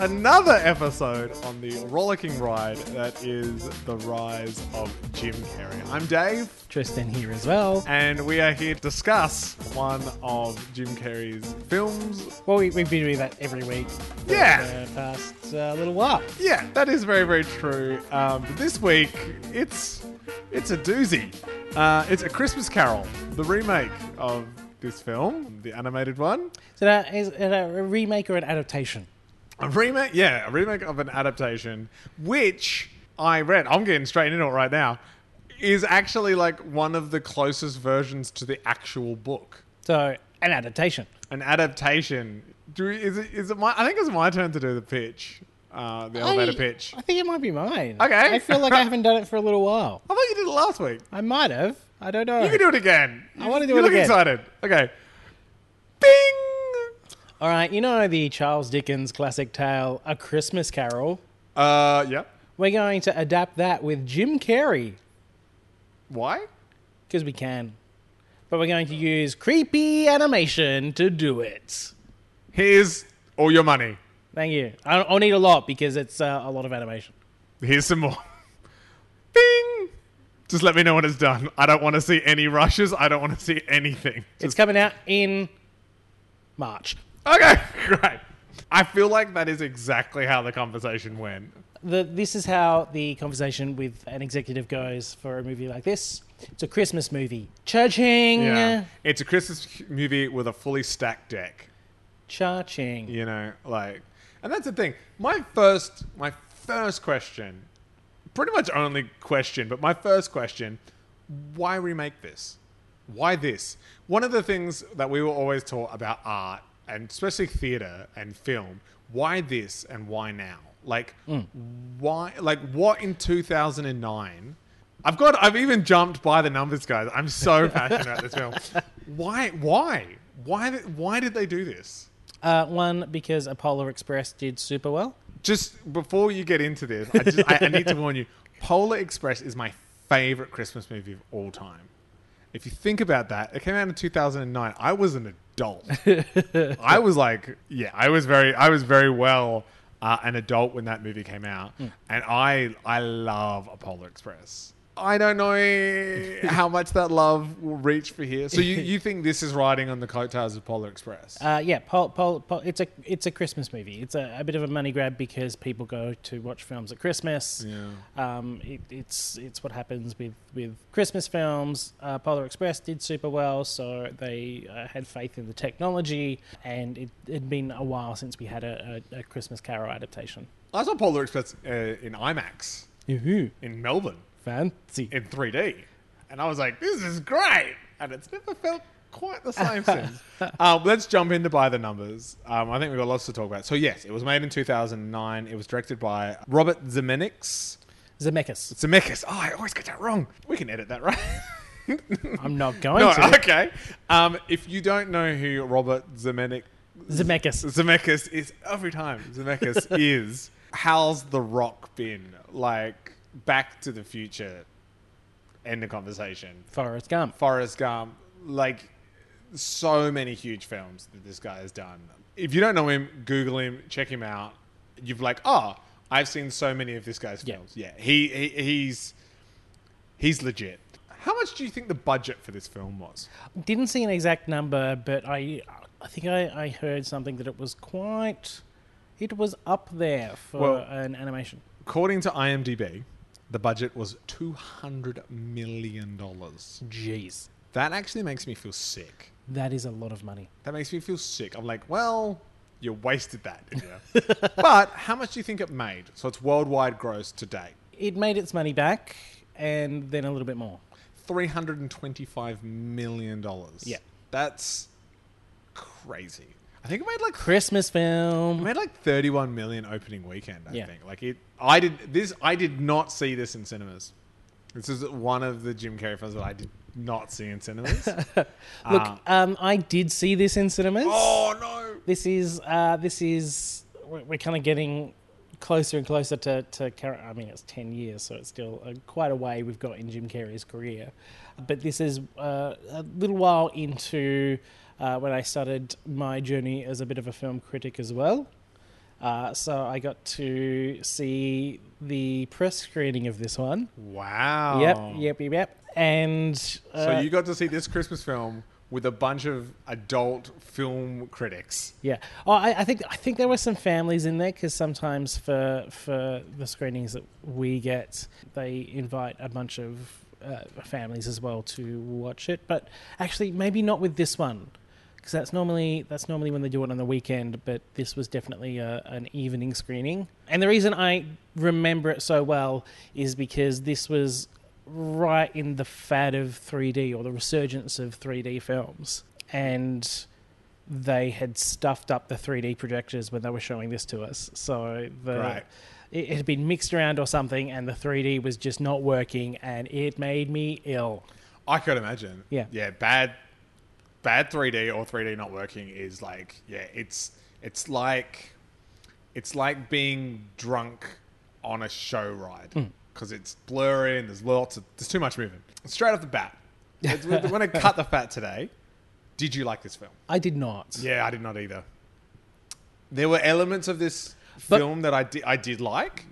another episode on the rollicking ride that is the rise of Jim Carrey. I'm Dave, Tristan here as well. and we are here to discuss one of Jim Carrey's films. Well, we, we've been doing that every week for Yeah. the past uh, little while. Yeah, that is very, very true. Um, but this week, it's it's a doozy. Uh, it's a Christmas Carol, the remake of this film, the animated one. So that is it a remake or an adaptation? A remake, yeah, a remake of an adaptation, which I read. I'm getting straight into it right now. Is actually like one of the closest versions to the actual book. So an adaptation. An adaptation. Do we, is it? Is it my? I think it's my turn to do the pitch, uh, the elevator I, pitch. I think it might be mine. Okay. I feel like I haven't done it for a little while. I thought you did it last week. I might have. I don't know. You can do it again. I wanna do it again. you it look again. excited. Okay. All right. You know the Charles Dickens classic tale, A Christmas Carol. Uh, yeah. We're going to adapt that with Jim Carrey Why? because we can. But we're going to use creepy animation to do it. Here's all your money. Thank you. I- I'll need a lot because it's uh, a lot of animation. Here's some more. Bing! Just let me know when it's done. I don't want to see any rushes. I don't want to see anything. It's coming out in March. Okay, great. I feel like that is exactly how the conversation went. The, this is how the conversation with an executive goes for a movie like this. It's a Christmas movie. Cha-ching! Yeah. It's a Christmas movie with a fully stacked deck. Cha-ching. You know, like, and that's the thing. My first, my first question, pretty much only question, but my first question: Why remake this? Why this? One of the things that we were always taught about art, and especially theater and film, why this and why now? Like, why? Like, what in two thousand and nine? I've got. I've even jumped by the numbers, guys. I'm so passionate about this film. Why? Why? Why? did- Why did they do this? Uh, one, because a Polar Express did super well. just before you get into this, I, just, I, I need to warn you. Polar Express is my favorite Christmas movie of all time. If you think about that, it came out in 2009. I was an adult. I was like, yeah, I was very, I was very well uh, an adult when that movie came out, and I, I love a Polar Express. I don't know how much that love will reach for here. So you, you think this is riding on the coattails of Polar Express? Uh, yeah, Pol, Pol, Pol, it's a it's a Christmas movie. It's a, a bit of a money grab because people go to watch films at Christmas. Yeah. Um, it, it's it's what happens with with Christmas films. Uh, Polar Express did super well, so they uh, had faith in the technology, and it had been a while since we had a, a, a Christmas Carol adaptation. I saw Polar Express uh, in IMAX Ooh, in Melbourne. Fancy! in 3D. And I was like, this is great. And it's never felt quite the same since. Um, let's jump into by the numbers. Um, I think we've got lots to talk about. So, yes, it was made in 2009. It was directed by Robert Zemeckis. Zemeckis. Zemeckis. Oh, I always get that wrong. We can edit that, right? I'm not going no, to. okay. Um, if you don't know who Robert Zemeckis Zemeckis. Zemeckis is every time Zemeckis is how's the rock been like back to the future end of conversation Forrest Gump. Forrest Gump like so many huge films that this guy has done if you don't know him google him check him out you've like oh I've seen so many of this guy's Yeah. films yeah he, he he's he's legit how much do you think the budget for this film was Didn't see an exact number, but I I think I, I heard something that it was quite. It was up there for Well- an animation. according to IMDb the budget was 200 million dollars Jeez, That actually makes me feel sick. that is a lot of money. That makes me feel sick. I'm like, well, you wasted that, you? but how much do you think it made? So it's worldwide gross to date. It made its money back, and then a little bit more. $325 million. Yeah. That's crazy. I think it made like Christmas it film. made like 31 million opening weekend, I Yeah. think. Like it I did this I did not see this in cinemas. This is one of the Jim Carrey films that I did not see in cinemas. Look, Uh, um, I did see this in cinemas. oh no. This is uh, this is we're, we're kind of getting closer and closer to to. Car- I mean, it's ten years, so it's still uh, quite a way we've got in Jim Carrey's career. But this is uh, a little while into uh, when I started my journey as a bit of a film critic as well. Uh, so I got to see the press screening of this one. Wow. Yep, yep, yep, yep. And uh, So you got to see this Christmas film with a bunch of adult film critics. Yeah. Oh, I, I think I think there were some families in there because sometimes for for the screenings that we get, they invite a bunch of uh, families as well to watch it. But actually, maybe not with this one because that's normally that's normally when they do it on the weekend. But this was definitely a, an evening screening. And the reason I remember it so well is because this was right in the fad of 3D or the resurgence of 3D films. And they had stuffed up the 3D projectors when they were showing this to us. So the Right. it, it had been mixed around or something, and the 3D was just not working, and it made me ill. I could imagine. Yeah. Yeah. Bad, bad 3D or 3D not working is like yeah. It's it's like it's like being drunk on a show ride Hmm. because it's blurry and there's lots of there's too much movement. Straight off the bat, we're going to cut the fat today. Did you like this film? I did not. Yeah, I did not either. There were elements of this But- film that I did, I did like.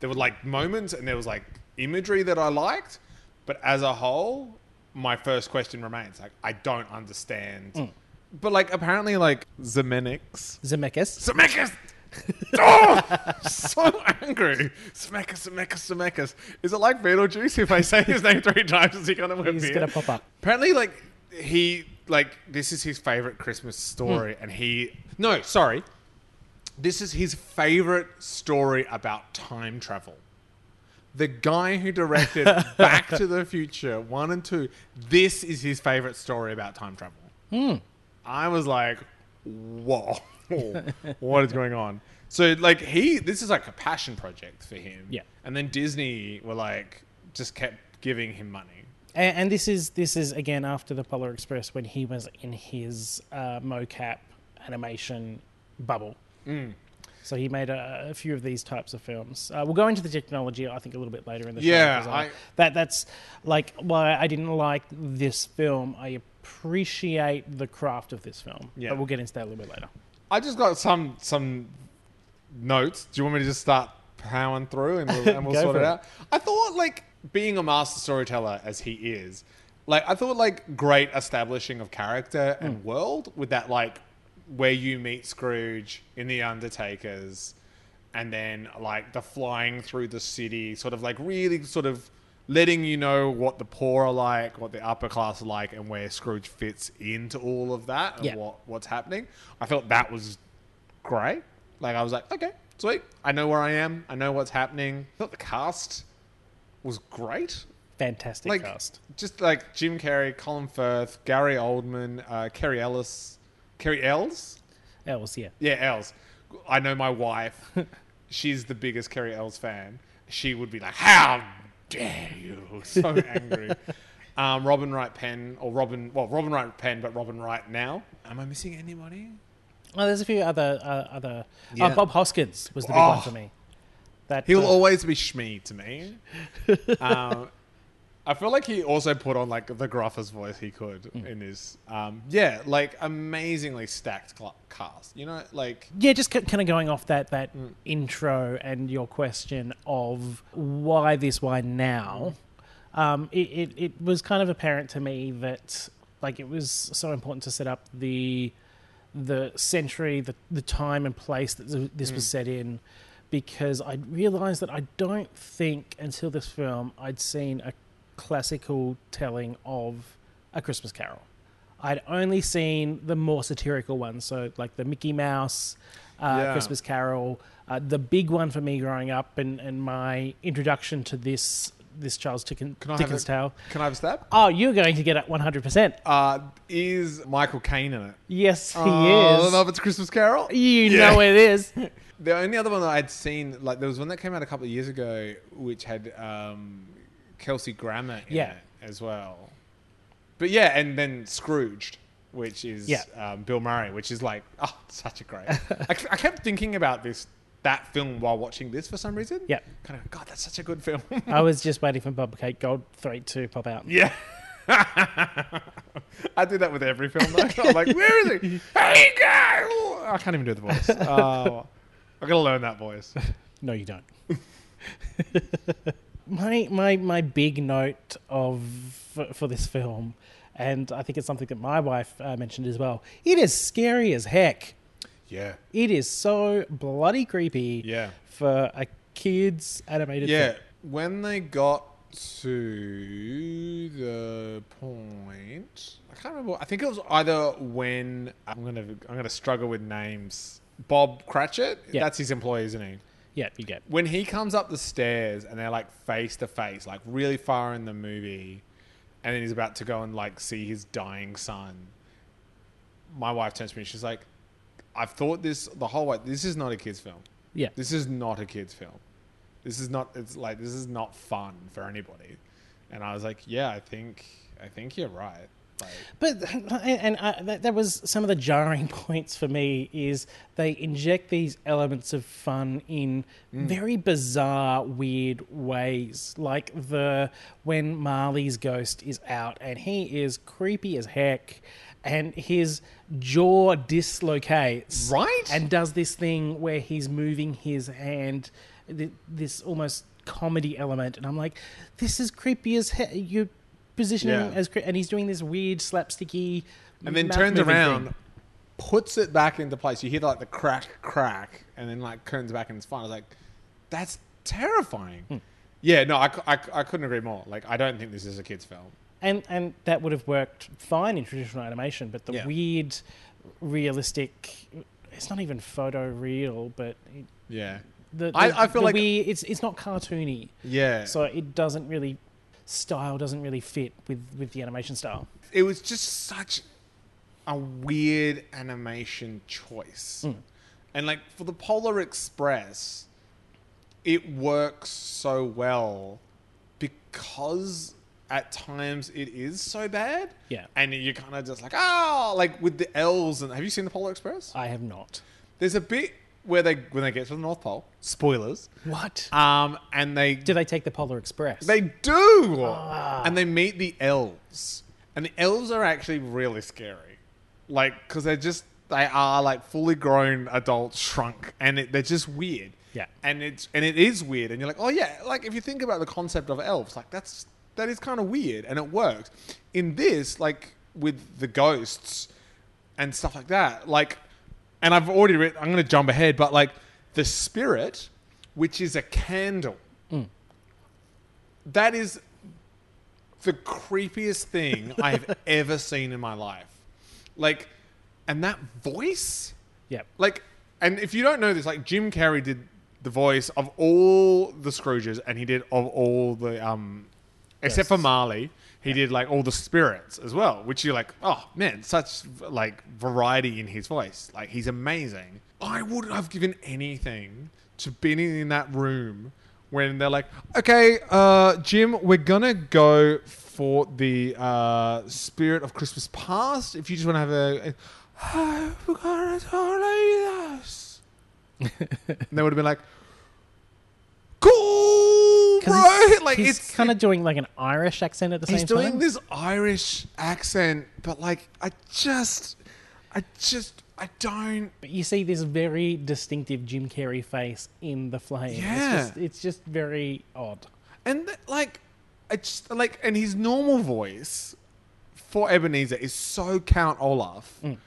There were like moments and there was like imagery that I liked, but as a whole, my first question remains like I don't understand. Mm. But like apparently like Zemeckis, Zemeckis. Zemeckis. oh, so angry. Zemeckis, Zemeckis, Zemeckis. Is it like Beetlejuice? If I say his name three times, is he gonna appear? He's going to pop up. Apparently, like he like this is his favorite Christmas story, and he no, sorry, this is his favorite story about time travel. The guy who directed Back to the Future one and two, this is his favorite story about time travel. I was like, whoa, what is going on? So like he, this is like a passion project for him. Yeah. and then Disney were like just kept giving him money. And, and this is this is again after the Polar Express when he was in his uh, mocap animation bubble. Mm. So he made a, a few of these types of films. Uh, we'll go into the technology, I think, a little bit later in the Yeah, show. I- that that's like why I didn't like this film. I appreciate the craft of this film, Yeah. but we'll get into that a little bit later. I just got some some notes. Do you want me to just start powering through and we'll, and we'll sort it it. out? I thought like being a master storyteller as he is, like I thought like great establishing of character and Hmm. world with that like where you meet Scrooge in the Undertakers, and then like the flying through the city, sort of like really sort of letting you know what the poor are like, what the upper class are like, and where Scrooge fits into all of that and Yeah. what what's happening. I felt that was great. Like I was like, okay, sweet. I know where I am. I know what's happening. I thought the cast was great. Fantastic Like cast. just like Jim Carrey, Colin Firth, Gary Oldman, uh, Kerry Ellis, Cary Elwes. Else, yeah. Yeah, Els. I know my wife. She's the biggest Cary Elwes fan. She would be like, "How dare you!" So angry. um, Robin Wright Penn or Robin, well, Robin Wright Penn, but Robin Wright now. Am I missing anybody? Oh, there's a few other uh, other. Yeah. Oh, Bob Hoskins was the big Oh. one for me. That He'll uh, always be Smee to me. um, I feel like he also put on like the gruffest voice he could Mm. in his. Um, yeah, like amazingly stacked cl- cast. You know, like yeah, just kind of going off that that Mm. intro and your question of why this, why now. Um, it, it it was kind of apparent to me that like it was so important to set up the the century, the the time and place that th- this was set in, because I realized that I don't think until this film I'd seen a classical telling of a Christmas Carol. I'd only seen the more satirical ones, so like the Mickey Mouse, uh, Yeah. Christmas Carol. Uh, the big one for me growing up, and, and my introduction to this this Charles Dickens, Can I Dickens a- tale. can I have a stab? Oh, you're going to get it 100%. Uh, is Michael Caine in it? Yes, he Oh, I is. know if it's Christmas Carol. You Yeah. know it is. The only other one that I'd seen, like there was one that came out a couple of years ago, which had um, Kelsey Grammer in Yeah. it as well. But yeah, and then Scrooged, which is Yeah. um, Bill Murray, which is like, oh, such a great. I, I kept thinking about this that film while watching this for some reason. Yeah. kind of, God, that's such a good film. I was just waiting for Bobcat Goldthwait to pop out. Yeah. I do that with every film. Though. I'm like, where is he? Hey, guy! I can't even do the voice. Oh, I gotta learn that voice. No, you don't. My my my big note of for, for this film, and I think it's something that my wife uh, mentioned as well. It is scary as heck. Yeah, It is so bloody creepy. yeah, For a kids animated. yeah. film. When they got to the point, I can't remember. I think it was either when I'm gonna I'm gonna struggle with names. Bob Cratchit, Yeah. that's his employee, isn't he? Yeah, you get. when he comes up the stairs and they're like face to face, like really far in the movie, and then he's about to go and like see his dying son. My wife turns to me. She's like, "I've thought this the whole way. This is not a kids' film. Yeah. This is not a kids' film. This is not. It's like this is not fun for anybody." And I was like, "Yeah, I think I think you're right." Like, But and uh, that, that was some of the jarring points for me is they inject these elements of fun in very bizarre, weird ways. Like the when Marley's ghost is out and he is creepy as heck, and his jaw dislocates, Right? and does this thing where he's moving his hand, th- this almost comedy element, and I'm like, this is creepy as heck. You positioning Yeah. as and he's doing this weird slapsticky and then turns around, thing. puts it back into place. You hear like the crack, crack, and then like turns back and it's fine. I was like, that's terrifying. Hmm. Yeah, no, I, I, I couldn't agree more. Like, I don't think this is a kid's film. and and that would have worked fine in traditional animation but the Yeah. weird realistic it's not even photo real but it, Yeah. the, the I- I feel like- weird, it's it's not cartoony Yeah. so it doesn't really style doesn't really fit with with the animation style it was just such a weird animation choice. Mm. And like for the Polar Express, it works so well because at times it is so bad. Yeah. And you're kind of just like, oh, like with the elves. And have you seen the Polar Express? i have not There's a bit where they when they get to the North Pole. Spoilers. what Um, and they do they take the polar express they do. Ah. And they meet the elves. And the elves are actually really scary. Like, because they're just, they are like fully grown adults shrunk. And it, they're just weird. Yeah. And it's, and it is weird. And you're like, oh yeah, like if you think about the concept of elves, like that's, that is kind of weird. And it works. In this, like with the ghosts and stuff like that, like, and I've already read, I'm going to jump ahead, but like the spirit, which is a candle, that is the creepiest thing I have ever seen in my life. Like, and that voice, yeah like, and if you don't know this, like Jim Carrey did the voice of all the Scrooges, and he did of all the um, except for Marley, he did like all the spirits as well. Which you're like, oh man, such like variety in his voice. Like he's amazing. I wouldn't have given anything to been in that room when they're like, okay, uh, Jim, we're gonna go for the uh, spirit of Christmas past. If you just want to have a, you this. and they would have been like, cool, bro. he's, Like he's it's kind of doing like an irish accent at the he's same time. He's doing this Irish accent, but like I just, I just, I don't. But you see this very distinctive Jim Carrey face in the flame. Yeah. It's just, it's just very odd. And th- like, it's like, and his normal voice for Ebenezer is so Count Olaf. Mm.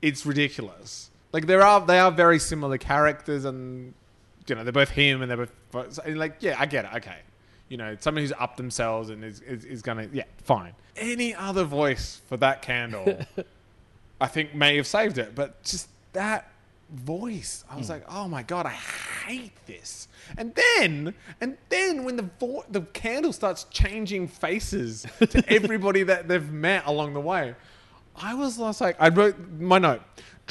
It's ridiculous. Like there are they are very similar characters, and you know they're both him, and they're both and like yeah, I get it. Okay, you know someone who's up themselves and is is, is gonna yeah fine. Any other voice for that candle, I think may have saved it, but just that voice, I was hmm. like, oh my god, I hate this. And then, and then when the vo- the candle starts changing faces to everybody that they've met along the way, I was like, I wrote my note.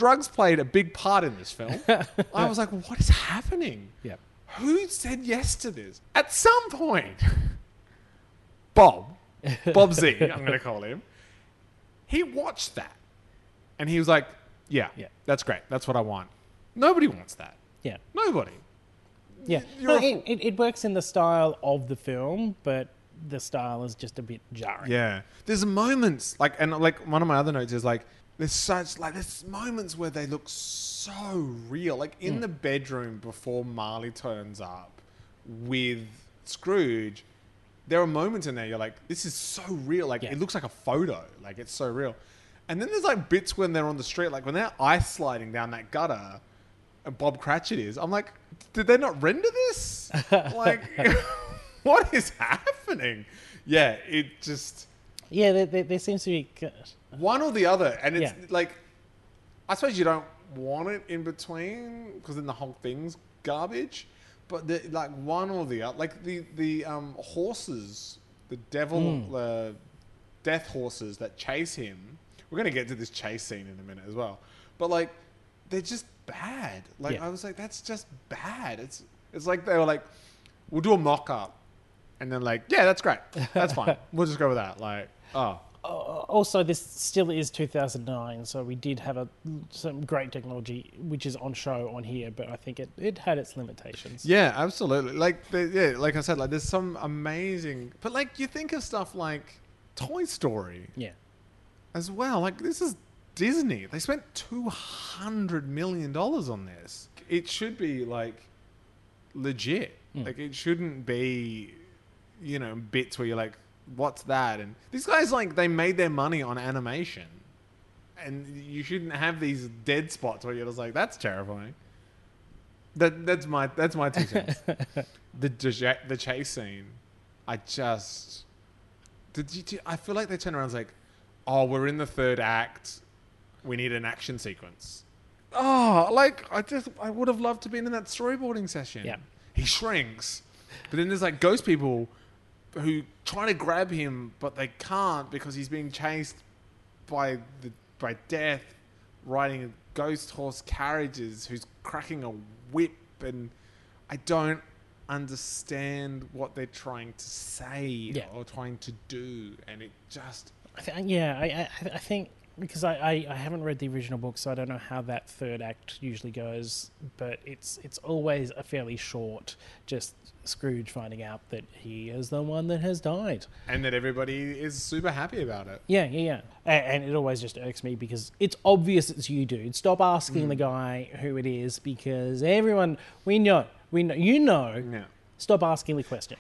Drugs played a big part in this film. I was like, what is happening? Yeah. Who said yes to this? At some point, Bob, Bob Z, I'm going to call him, he watched that and he was like, yeah, Yeah. that's great. That's what I want. Nobody wants that. Yeah. Nobody. Yeah. No, it, it, it works in the style of the film, but the style is just a bit jarring. Yeah, there's moments like, and like one of my other notes is like, there's such like there's moments where they look so real. Like in Mm. the bedroom before Marley turns up with Scrooge, there are moments in there you're like, this is so real. Like Yeah. it looks like a photo. Like it's so real. And then there's like bits when they're on the street, like when they're ice sliding down that gutter. And Bob Cratchit is. I'm like, did they not render this? like, what is happening? Yeah, it just Yeah, there, there, there seems to be. One or the other, and it's Yeah. like, I suppose you don't want it in between because then the whole thing's garbage. But the, like one or the other, like the the um, horses, the devil, Mm. uh, death horses that chase him. We're gonna get to this chase scene in a minute as well, but like they're just bad. Like Yeah. I was like, that's just bad. It's it's like they were like, we'll do a mock up, and then like, yeah, that's great, that's fine. We'll just go with that. Like, oh. Also, this still is 2009, so we did have a some great technology which is on show on here, but I think it, it had its limitations. Yeah, absolutely. Like, the, yeah, like I said, like there's some amazing, but like you think of stuff like Toy Story Yeah. as well. Like this is Disney. They spent two hundred million dollars on this. It should be like legit. Mm. Like it shouldn't be, you know, bits where you're like, what's that? And these guys like they made their money on animation, and you shouldn't have these dead spots where you're just like, that's terrifying. That that's my that's my two cents. the the chase scene, I just did you? I feel like they turn around and like, oh, we're in the third act. We need an action sequence. Oh, like I just I would have loved to be in that storyboarding session. Yeah. He shrinks, but then there's like ghost people who try to grab him, but they can't because he's being chased by the by death, riding ghost horse carriages, who's cracking a whip, and I don't understand what they're trying to say Yeah. or trying to do, and it just I th- yeah, I, I, I think because I, I, I haven't read the original book, so I don't know how that third act usually goes. But it's it's always a fairly short, just Scrooge finding out that he is the one that has died. and that everybody is super happy about it. Yeah, yeah, yeah. And, and it always just irks me because it's obvious it's you, dude. Stop asking Mm. the guy who it is because everyone we know, we know, you know. Yeah. Stop asking the question.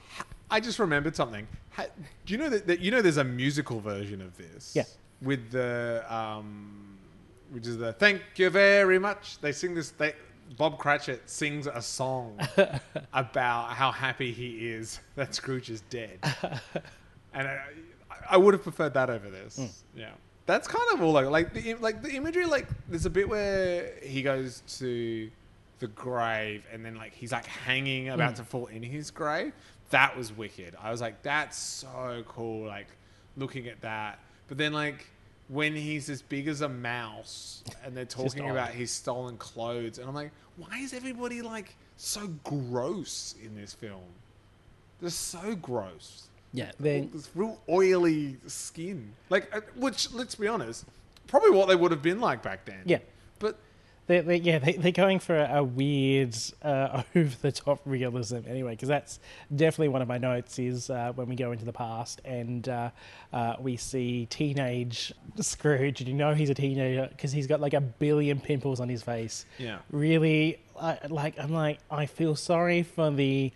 I just remembered something. Do you know that, that you know there's a musical version of this? Yeah. With the um, which is the thank you very much. They sing this. They Bob Cratchit sings a song about how happy he is that Scrooge is dead, and I, I would have preferred that over this. Hmm. Yeah. That's kind of all like like the like the imagery like there's a bit where he goes to the grave and then like he's like hanging about Mm. to fall in his grave. That was wicked. I was like, that's so cool. Like looking at that, but then like when he's as big as a mouse and they're talking about his stolen clothes, and I'm like, why is everybody like so gross in this film? They're so gross. Yeah, then This real oily skin. Like, uh, which, let's be honest, probably what they would have been like back then. yeah. They're, they yeah, they, they're going for a, a weird, uh, over the top realism anyway, because that's definitely one of my notes is uh, when we go into the past and uh, uh, we see teenage Scrooge, and you know he's a teenager because he's got like a billion pimples on his face. yeah, Really, like, I'm like, I feel sorry for the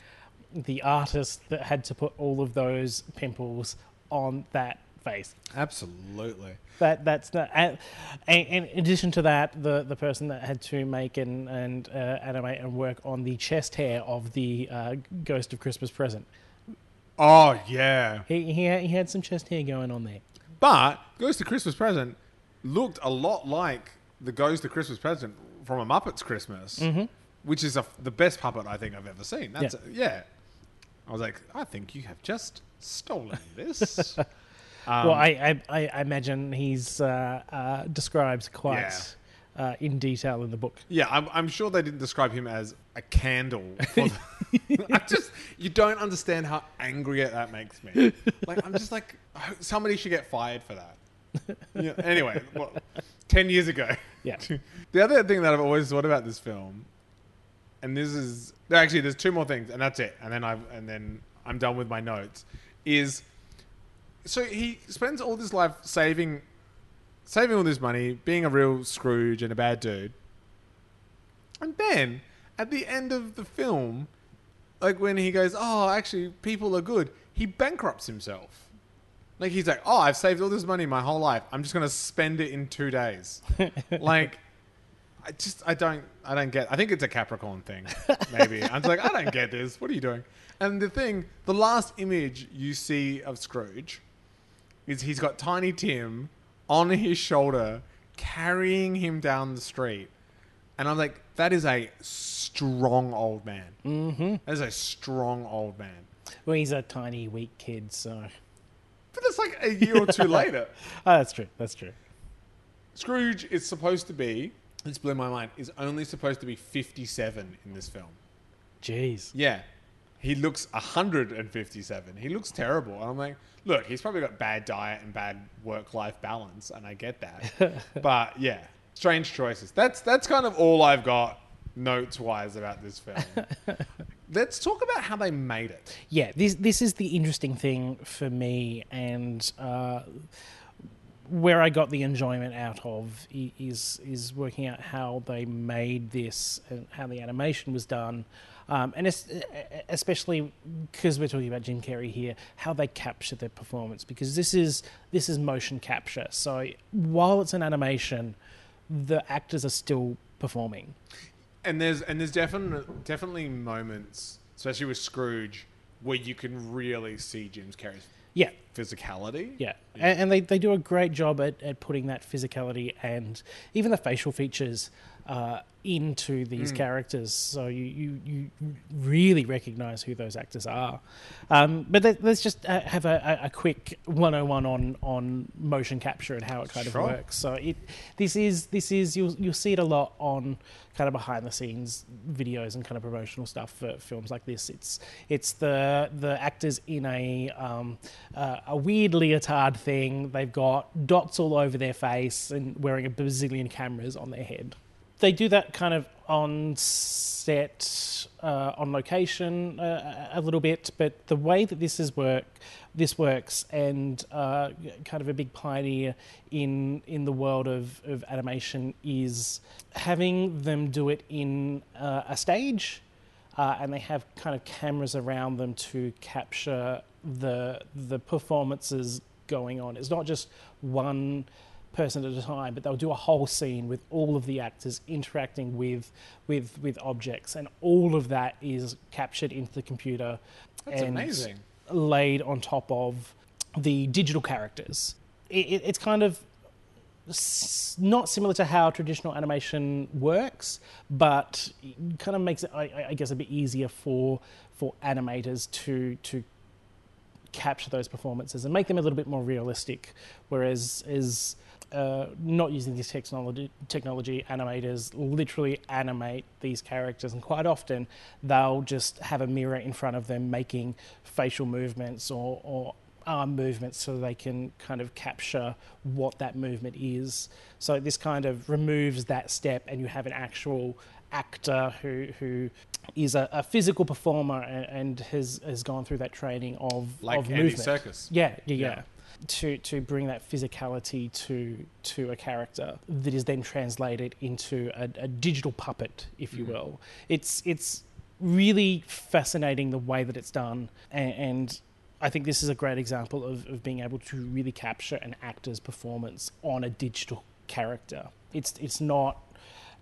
the artist that had to put all of those pimples on that face absolutely. that that's not and, and in addition to that the the person that had to make and and uh, animate and work on the chest hair of the uh, ghost of christmas present Oh yeah, he, he had, he had some chest hair going on there but Ghost of Christmas Present looked a lot like the Ghost of Christmas Present from a Muppets Christmas, which is a, the best puppet I think I've ever seen. That's Mm-hmm. Yeah. yeah. I was like, I think you have just stolen this. Um, well I, I i imagine he's uh, uh, described quite uh, in detail in the book Yeah, I'm, I'm sure they didn't describe him as a candle. I just you don't understand how angry that makes me. Like I'm just like somebody should get fired for that. Yeah, anyway, well, ten years ago. Yeah. the other thing that I've always thought about this film, and this is actually there's two more things, and that's it, and then I have and then I'm done with my notes. is so he spends all his life saving saving all this money, being a real Scrooge and a bad dude. And then at the end of the film, like when he goes, "Oh, actually people are good." He bankrupts himself. Like he's like, "Oh, I've saved all this money my whole life. I'm just going to spend it in 2 days." like I just I don't I don't get. I think it's a Capricorn thing. Maybe I'm just like I don't get this. What are you doing? And the thing, the last image you see of Scrooge is he's got Tiny Tim on his shoulder, carrying him down the street, and I'm like, that is a strong old man. Mm-hmm. That is a strong old man. Well, he's a tiny, weak kid, so. But that's like a year or two later. Oh, that's true. That's true. Scrooge is supposed to be. This blew my mind. Is only supposed to be 57 in this film. Jeez. Yeah. He looks 157. He looks terrible. And I'm like, look, he's probably got bad diet and bad work life balance, and I get that. but yeah, strange choices. That's that's kind of all I've got notes wise about this film. Let's talk about how they made it. Yeah, this this is the interesting thing for me, and uh, where I got the enjoyment out of is is working out how they made this and how the animation was done, um, and es- especially because we're talking about Jim Carrey here, how they capture their performance because this is this is motion capture. So while it's an animation, the actors are still performing. And there's and there's definitely definitely moments, especially with Scrooge, where you can really see Jim Carrey's Yeah, physicality. Yeah, And, and they, they do a great job at, at putting that physicality and even the facial features uh, into these characters, so you, you, you really recognize who those actors are. Um, but let, let's just uh, have a, a a quick 101 on on motion capture and how it kind Sure. of works. So it this is this is you'll you'll see it a lot on kind of behind the scenes videos and kind of promotional stuff for films like this. It's it's the the actors in a um, uh, a weird leotard thing. They've got dots all over their face and wearing a bazillion cameras on their head. They do that kind of on set, uh, on location uh, a little bit, but the way that this is work, this works, and uh, kind of a big pioneer in in the world of, of animation is having them do it in uh, a stage, uh, and they have kind of cameras around them to capture the the performances going on. It's not just one person at a time, but they'll do a whole scene with all of the actors interacting with with with objects, and all of that is captured into the computer That's and amazing. laid on top of the digital characters. It, it, it's kind of s- not similar to how traditional animation works, but it kind of makes it, I, I guess, a bit easier for for animators to to capture those performances and make them a little bit more realistic. Whereas is uh, not using this technology, technology, animators literally animate these characters, and quite often they'll just have a mirror in front of them making facial movements or, or arm movements so they can kind of capture what that movement is. So this kind of removes that step, and you have an actual actor who who is a, a physical performer and, and has has gone through that training of Like of Andy movement. Serkis. Yeah, yeah, yeah. Yeah. To to bring that physicality to to a character that is then translated into a, a digital puppet, if you mm-hmm. will. It's it's really fascinating the way that it's done, and, and I think this is a great example of, of being able to really capture an actor's performance on a digital character. It's it's not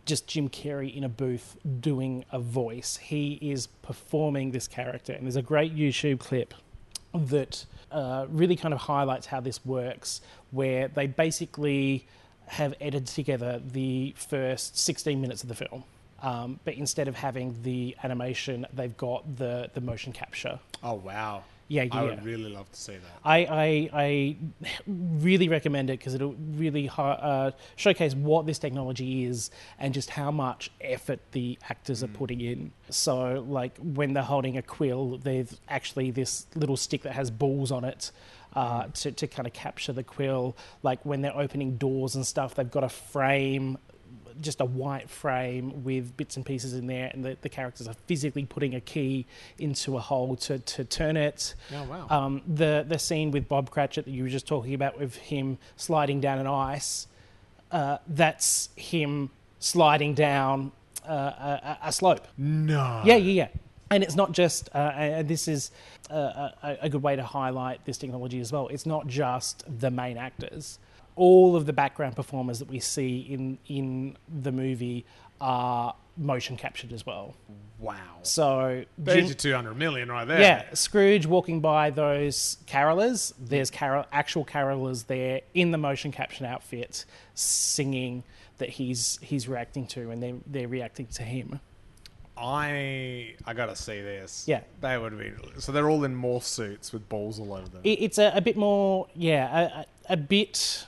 just Jim Carrey in a booth doing a voice. He is performing this character, and there's a great YouTube clip that uh, really kind of highlights how this works, where they basically have edited together the first 16 minutes of the film. Um, but instead of having the animation, they've got the, the motion capture. Oh wow. Yeah, yeah. I would really love to see that. I, I, I really recommend it because it'll really uh, showcase what this technology is and just how much effort the actors are putting in. So, like when they're holding a quill, there's actually this little stick that has balls on it uh, to, to kind of capture the quill. Like when they're opening doors and stuff, they've got a frame just a white frame with bits and pieces in there, and the, the characters are physically putting a key into a hole to, to turn it. Oh wow. Um, the the scene with Bob Cratchit that you were just talking about, with him sliding down an ice, uh, that's him sliding down uh, a, a slope. no. Yeah, yeah, yeah. And it's not just, uh, and this is uh, a, a good way to highlight this technology as well. It's not just the main actors. All of the background performers that we see in in the movie are motion captured as well. Wow. So There's your 200 million right there. yeah, Scrooge walking by those carolers. There's carol, actual carolers there in the motion capture outfit, singing that he's he's reacting to, and they're they're reacting to him. I I gotta see this. Yeah. They would be. So they're all in morph suits with balls all over them. It, it's a, a bit more, yeah, a, a, a bit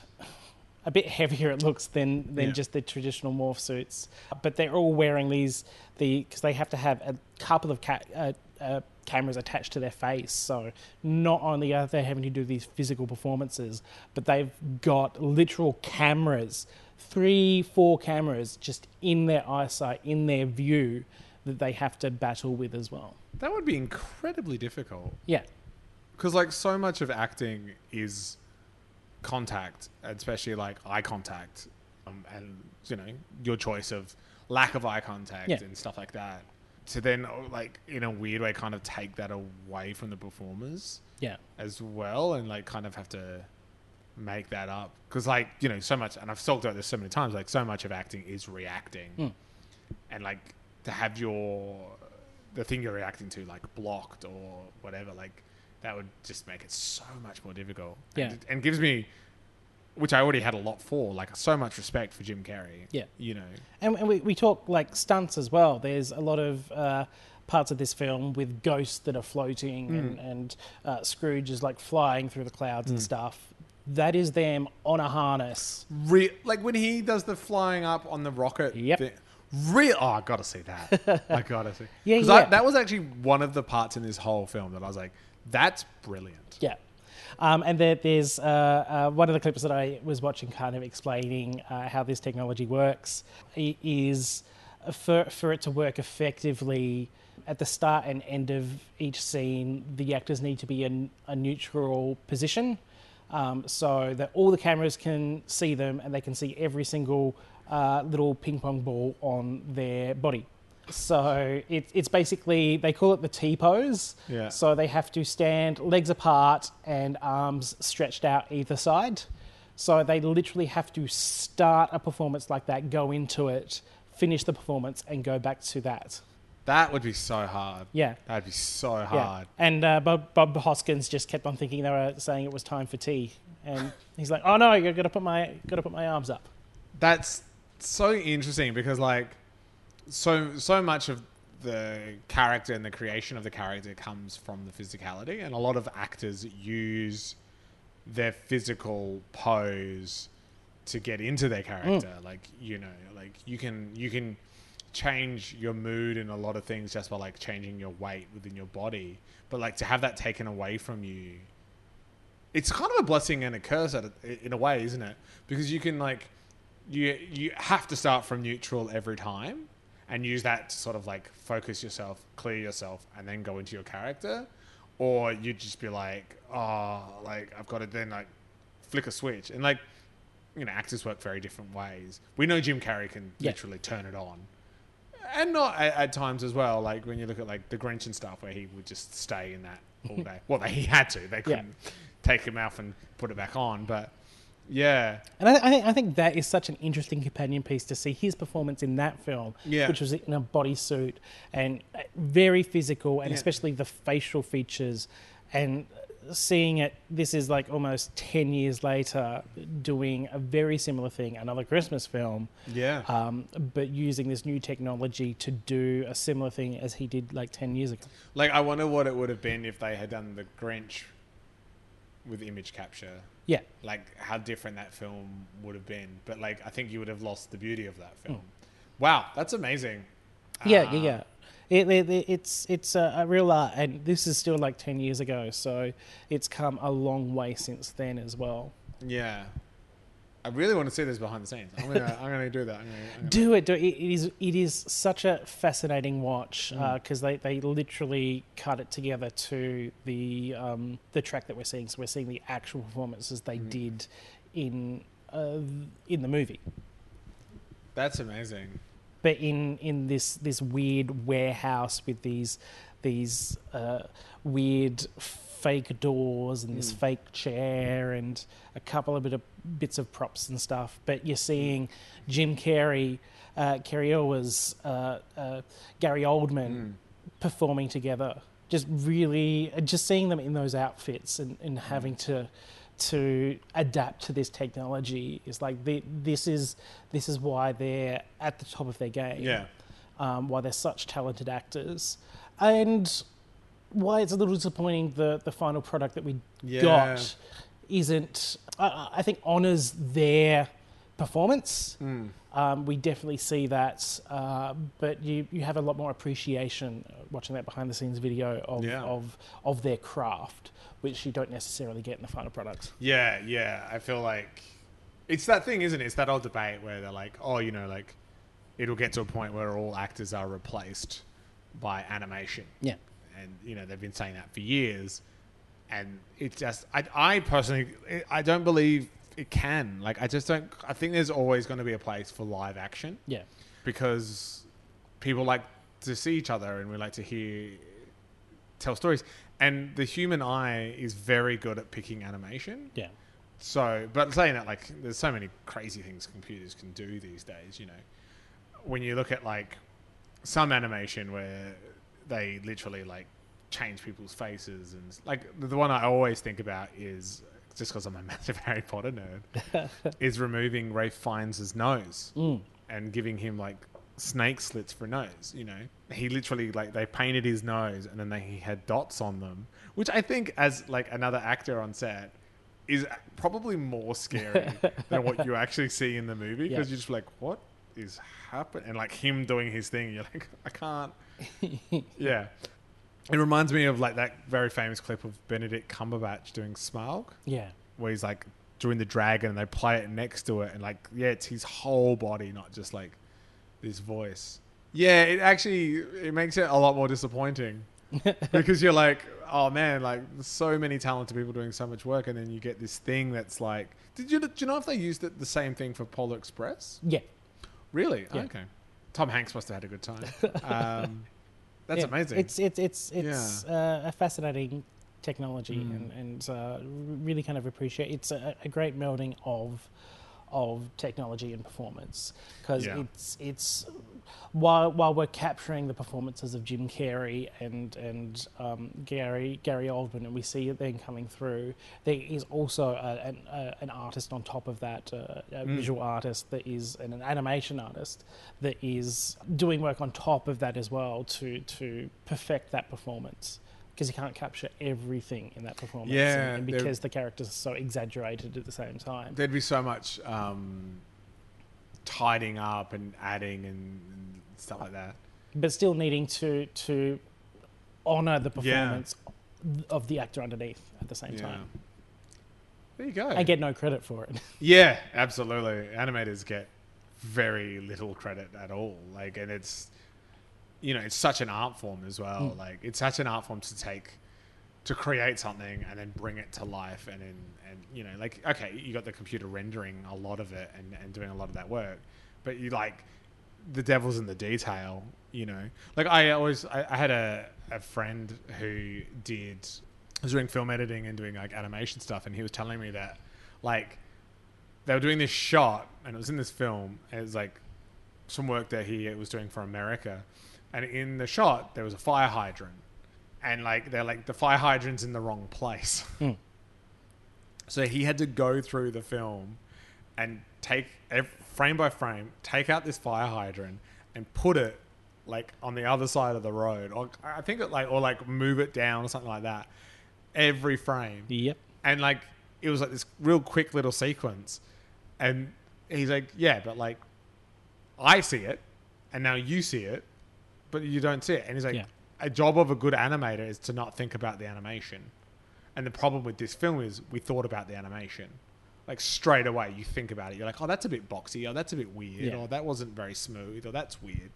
a bit heavier it looks than than Yeah. just the traditional morph suits. But they're all wearing these the because they have to have a couple of ca- uh, uh, cameras attached to their face. So not only are they having to do these physical performances, but they've got literal cameras, three, four cameras just in their eyesight, in their view. That they have to battle with as well. that would be incredibly difficult. Yeah, because like so much of acting is contact especially like eye contact um, and you know your choice of lack of eye contact Yeah. and stuff like that to then oh, like in a weird way kind of take that away from the performers yeah, as well and like kind of have to make that up because like you know so much and i've talked about this so many times like so much of acting is reacting Mm. and like to have your the thing you're reacting to like blocked or whatever like that would just make it so much more difficult Yeah. and, and gives me which i already had a lot for like so much respect for jim carrey Yeah. you know And, and we, we talk like stunts as well. There's a lot of uh, parts of this film with ghosts that are floating and, and uh, Scrooge is like flying through the clouds and stuff. That is them on a harness. Re- like when he does the flying up on the rocket. Yep. Thing. Real. Oh, I gotta see that. I gotta see. Yeah, yeah. I, that was actually one of the parts in this whole film that I was like, "That's brilliant." Yeah. Um, and there, there's uh, uh, one of the clips that I was watching, kind of explaining uh, how this technology works. i- Is for for it to work effectively at the start and end of each scene, the actors need to be in a neutral position, um, so that all the cameras can see them and they can see every single uh, little ping pong ball on their body. So it, it's basically they call it the T pose. Yeah. So they have to stand legs apart and arms stretched out either side. So they literally have to start a performance like that, go into it, finish the performance, and go back to that. That would be so hard. Yeah. That'd be so hard. Yeah. And uh, Bob, Bob Hoskins just kept on thinking they were saying it was time for tea, and he's like, "Oh no, I got to put my got to put my arms up." That's so interesting because like so so much of the character and the creation of the character comes from the physicality and a lot of actors use their physical pose to get into their mm. character. Like you know like you can you can change your mood and a lot of things just by like changing your weight within your body. But like to have that taken away from you it's kind of a blessing and a curse at in a way, isn't it? Because you can like you you have to start from neutral every time and use that to sort of like focus yourself, clear yourself, and then go into your character, or you'd just be like, oh, like I've got to then like flick a switch and like you know actors work very different ways. We know Jim Carrey can Yeah. literally turn it on. And not at, at times as well, like when you look at like the Grinch and stuff, where he would just stay in that all day. well, he had to; they couldn't take him off and put it back on. But yeah, And I, I think I think that is such an interesting companion piece to see his performance in that film, Yeah. which was in a bodysuit and uh, very physical, and Yeah. especially the facial features, and seeing it. This is like almost ten years later, doing a very similar thing, another Christmas film, yeah, um, but using this new technology to do a similar thing as he did like ten years ago. like I wonder what it would have been if they had done the Grinch with image capture. Yeah, Like how different that film would have been. But like I think you would have lost the beauty of that film. Wow, that's amazing. yeah, Ah, yeah, yeah. It, it, it- it's it's a, a real art, and this is still like ten years ago, so it's come a long way since then as well. Yeah. I really want to see this behind the scenes. I'm gonna, I'm gonna do that. I'm gonna, I'm gonna- Do it. Do it. It is. It is such a fascinating watch Mm. because they, they literally cut it together to the um, the track that we're seeing. So we're seeing the actual performances they Mm. did in uh, in the movie, That's amazing. but in in this this weird warehouse with these these uh, weird fake doors and this Mm. fake chair and a couple of bit of bits of props and stuff. But you're seeing Jim Carrey, uh, Cary Elwes, uh, uh, Gary Oldman Mm. performing together. Just really, uh, just seeing them in those outfits and, and having to to adapt to this technology is like the, this is this is why they're at the top of their game Yeah. um, why they're such talented actors, and why it's a little disappointing the the final product that we Yeah. got isn't. I, I think honors their performance. Mm. Um, we definitely see that, uh, but you, you have a lot more appreciation uh, watching that behind the scenes video of, Yeah. of of their craft, which you don't necessarily get in the final product. Yeah, yeah. I feel like it's that thing, isn't it? It's that old debate where they're like, oh, you know, like it'll get to a point where all actors are replaced by animation. Yeah. And, you know, they've been saying that for years. And it just, I, I personally, I don't believe it can. Like, I just don't, I think there's always going to be a place for live action. Yeah, because people like to see each other and we like to hear tell stories. And the human eye is very good at picking animation. Yeah, so but saying that like there's so many crazy things computers can do these days you know. When you look at like some animation where they literally like change people's faces and like the one i always think about is just because i'm a massive harry potter nerd is removing Ralph Fiennes' nose mm. and giving him like snake slits for a nose. You know, he literally like they painted his nose and then they, he had dots on them, which I think as like another actor on set is probably more scary than what you actually see in the movie because Yeah. you're just like, what is happening? And like him doing his thing, you're like, I can't. yeah. It reminds me of like that very famous clip of Benedict Cumberbatch doing Smaug yeah, where he's like doing the dragon and they play it next to it and like yeah it's his whole body not just like this voice yeah it actually it makes it a lot more disappointing because you're like oh man like so many talented people doing so much work and then you get this thing that's like did you do you know if they used it the same thing for polar express yeah. Really Yeah. okay tom hanks must have had a good time um, that's Yeah, amazing It's it's it's it's uh, a fascinating technology, Mm. and and uh, really kind of appreciate. It's a, a great melding of of technology and performance because Yeah. it's it's while while we're capturing the performances of Jim Carrey and and um, Gary Gary Oldman, and we see it then coming through. There is also a, an, a, an artist on top of that, uh, a Mm. visual artist that is and an animation artist that is doing work on top of that as well to to perfect that performance. Because you can't capture everything in that performance, Yeah, and they're- because the characters are so exaggerated at the same time. there'd be so much um, tidying up and adding and, and stuff like that. but still needing to to honor the Yeah. performance of the actor underneath at the same Yeah. time. There you go. I get no credit for it. yeah, absolutely. Animators get very little credit at all. Like, and it's you know, it's such an art form as well. Mm. Like, it's such an art form to take to create something and then bring it to life and then and you know like okay you got the computer rendering a lot of it and, and doing a lot of that work but you like the devil's in the detail you know like i always i, I had a, a friend who did was doing film editing and doing like animation stuff and he was telling me that like they were doing this shot and it was in this film and it was like some work that he was doing for america and in the shot there was a fire hydrant. And like they're like the fire hydrant's in the wrong place. Hmm. so he had to go through the film and take frame by frame take out this fire hydrant and put it like on the other side of the road. Or i think it like or like move it down or something like that. Every frame. Yep. and like it was like this real quick little sequence. And he's like yeah but like i see it and now you see it but you don't see it and he's like Yeah. a job of a good animator is to not think about the animation and the problem with this film is we thought about the animation like straight away you think about it. You're like, oh, that's a bit boxy, or that's a bit weird, Yeah. or that wasn't very smooth, or that's weird.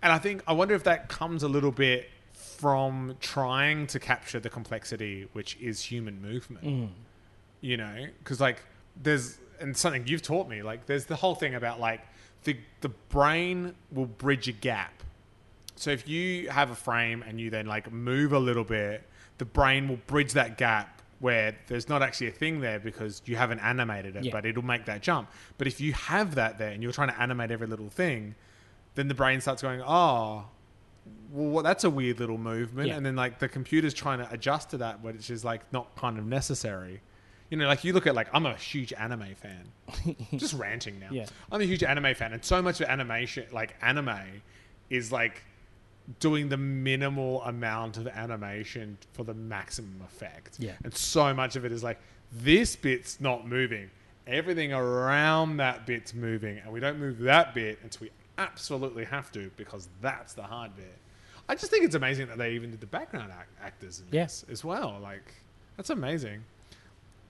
And I think I wonder if that comes a little bit from trying to capture the complexity which is human movement. Mm. You know, because like there's and something you've taught me like there's the whole thing about like the the brain will bridge a gap. So if you have a frame and you then like move a little bit, the brain will bridge that gap where there's not actually a thing there because you haven't animated it, Yeah. but it'll make that jump. But if you have that there and you're trying to animate every little thing, then the brain starts going, oh, well, that's a weird little movement. Yeah. And then like the computer's trying to adjust to that, which is like not kind of necessary. You know, like you look at like I'm a huge anime fan. Just ranting now. Yeah. I'm a huge anime fan, and so much of animation, like anime, is like doing the minimal amount of animation for the maximum effect. Yeah. And so much of it is like this bit's not moving. Everything around that bit's moving, and we don't move that bit until we absolutely have to because that's the hard bit. I just think it's amazing that they even did the background act- actors in Yeah. this as well. Like that's amazing,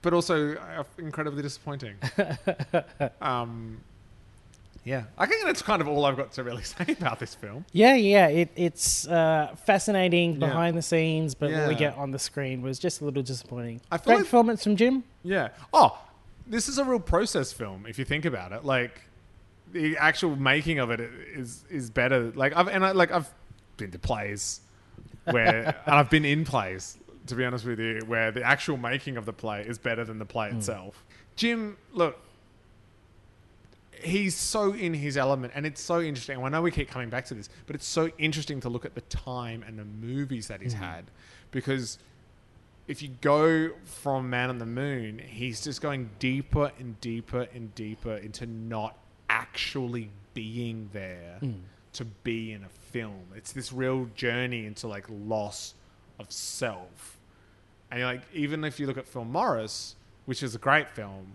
but also uh, incredibly disappointing. um, yeah, I think that's kind of all I've got to really say about this film. Yeah, yeah, it, it's uh, fascinating Yeah. behind the scenes, but what we get on the screen was just a little disappointing. I feel Great like- performance from Jim. Yeah. Oh, this is a real process film if you think about it. Like the actual making of it is is better. Like I've and I like I've been to plays where and I've been in plays to be honest with you where the actual making of the play is better than the play itself. Jim, look, he's so in his element and it's so interesting. I know we keep coming back to this, but it's so interesting to look at the time and the movies that he's mm-hmm. had because if you go from Man on the Moon, he's just going deeper and deeper and deeper into not actually being there mm. to be in a film. It's this real journey into like loss of self. And you're like, even if you look at Phil Morris, which is a great film,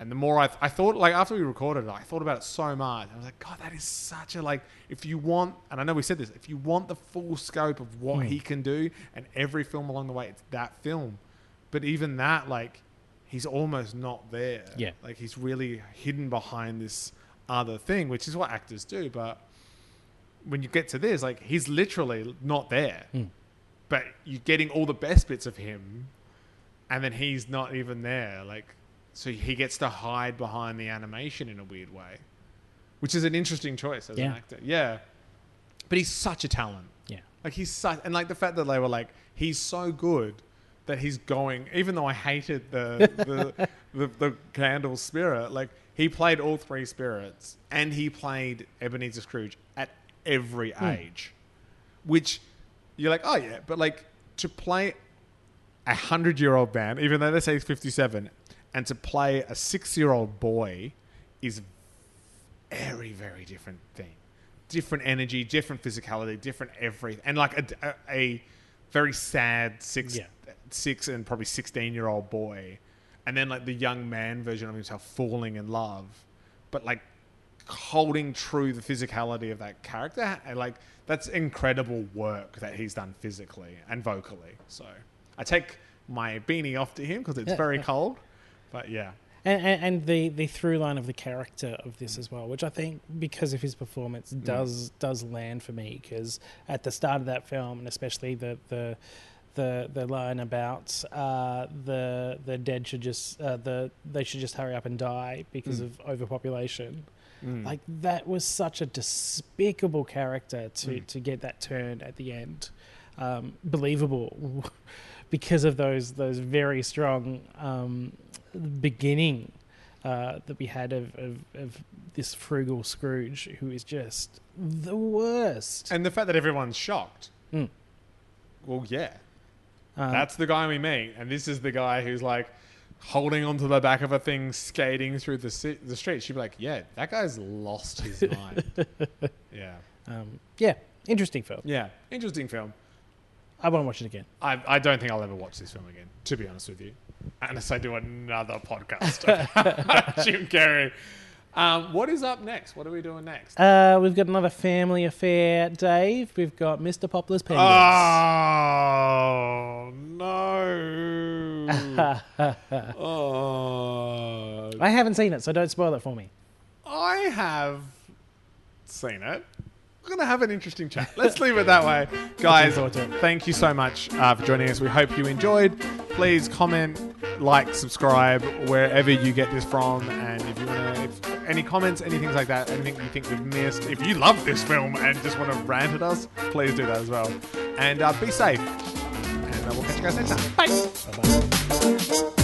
and the more I, I thought, like after we recorded it, I thought about it so much. I was like, God, that is such a like. If you want, and I know we said this, if you want the full scope of what hmm. he can do, and every film along the way, it's that film. But even that, like, he's almost not there. Yeah. like he's really hidden behind this other thing, which is what actors do. But when you get to this, like, he's literally not there. Hmm. But you're getting all the best bits of him, and then he's not even there. Like, so he gets to hide behind the animation in a weird way, which is an interesting choice as an actor. Yeah, but he's such a talent. Yeah. Like he's such, and like the fact that they were like, he's so good that he's going. Even though I hated the the, the, the candle spirit, like he played all three spirits, and he played Ebenezer Scrooge at every hmm. age, which you're like, oh yeah, but like to play a hundred year old man, even though they say he's fifty seven, and to play a six year old boy is very very different thing. Different energy different physicality different everything and like a, a, a very sad six Yeah. six and probably 16 year old boy and then like the young man version of himself falling in love but like holding true the physicality of that character and like that's incredible work that he's done physically and vocally so. I take my beanie off to him because it's very cold but yeah. And, and, and the, the through line of the character of this as well, which I think because of his performance does does land for me. Because at the start of that film, and especially the the the, the line about uh, the the dead should just uh, the they should just hurry up and die because of overpopulation. Like that was such a despicable character to to get that turn at the end, um, believable, because of those those very strong um, beginning uh, that we had of, of, of this frugal Scrooge, who is just the worst. and the fact that everyone's shocked Mm. well yeah Um, That's the guy we meet, and this is the guy who's like holding onto the back of a thing, skating through the si- the street. She'd be like, "Yeah, that guy's lost his mind." yeah, um, yeah, interesting film. yeah, interesting film. I won't watch it again. I I don't think I'll ever watch this film again, to be honest with you, unless I do another podcast about Jim Carrey. Um, what is up next? What are we doing next? Uh, we've got another family affair, Dave. We've got Mr. Popper's Penguins. Oh no! oh, I haven't seen it, so don't spoil it for me. I have seen it. We're going to have an interesting chat. Let's leave it that way. Guys, forward to it. thank you so much uh, for joining us. We hope you enjoyed. Please comment, like, subscribe wherever you get this from. And if you want to, if any comments, anything like that, anything you think we've missed, if you love this film and just want to rant at us, please do that as well. And uh, be safe. And uh, we'll catch you guys next time. Bye. Bye bye.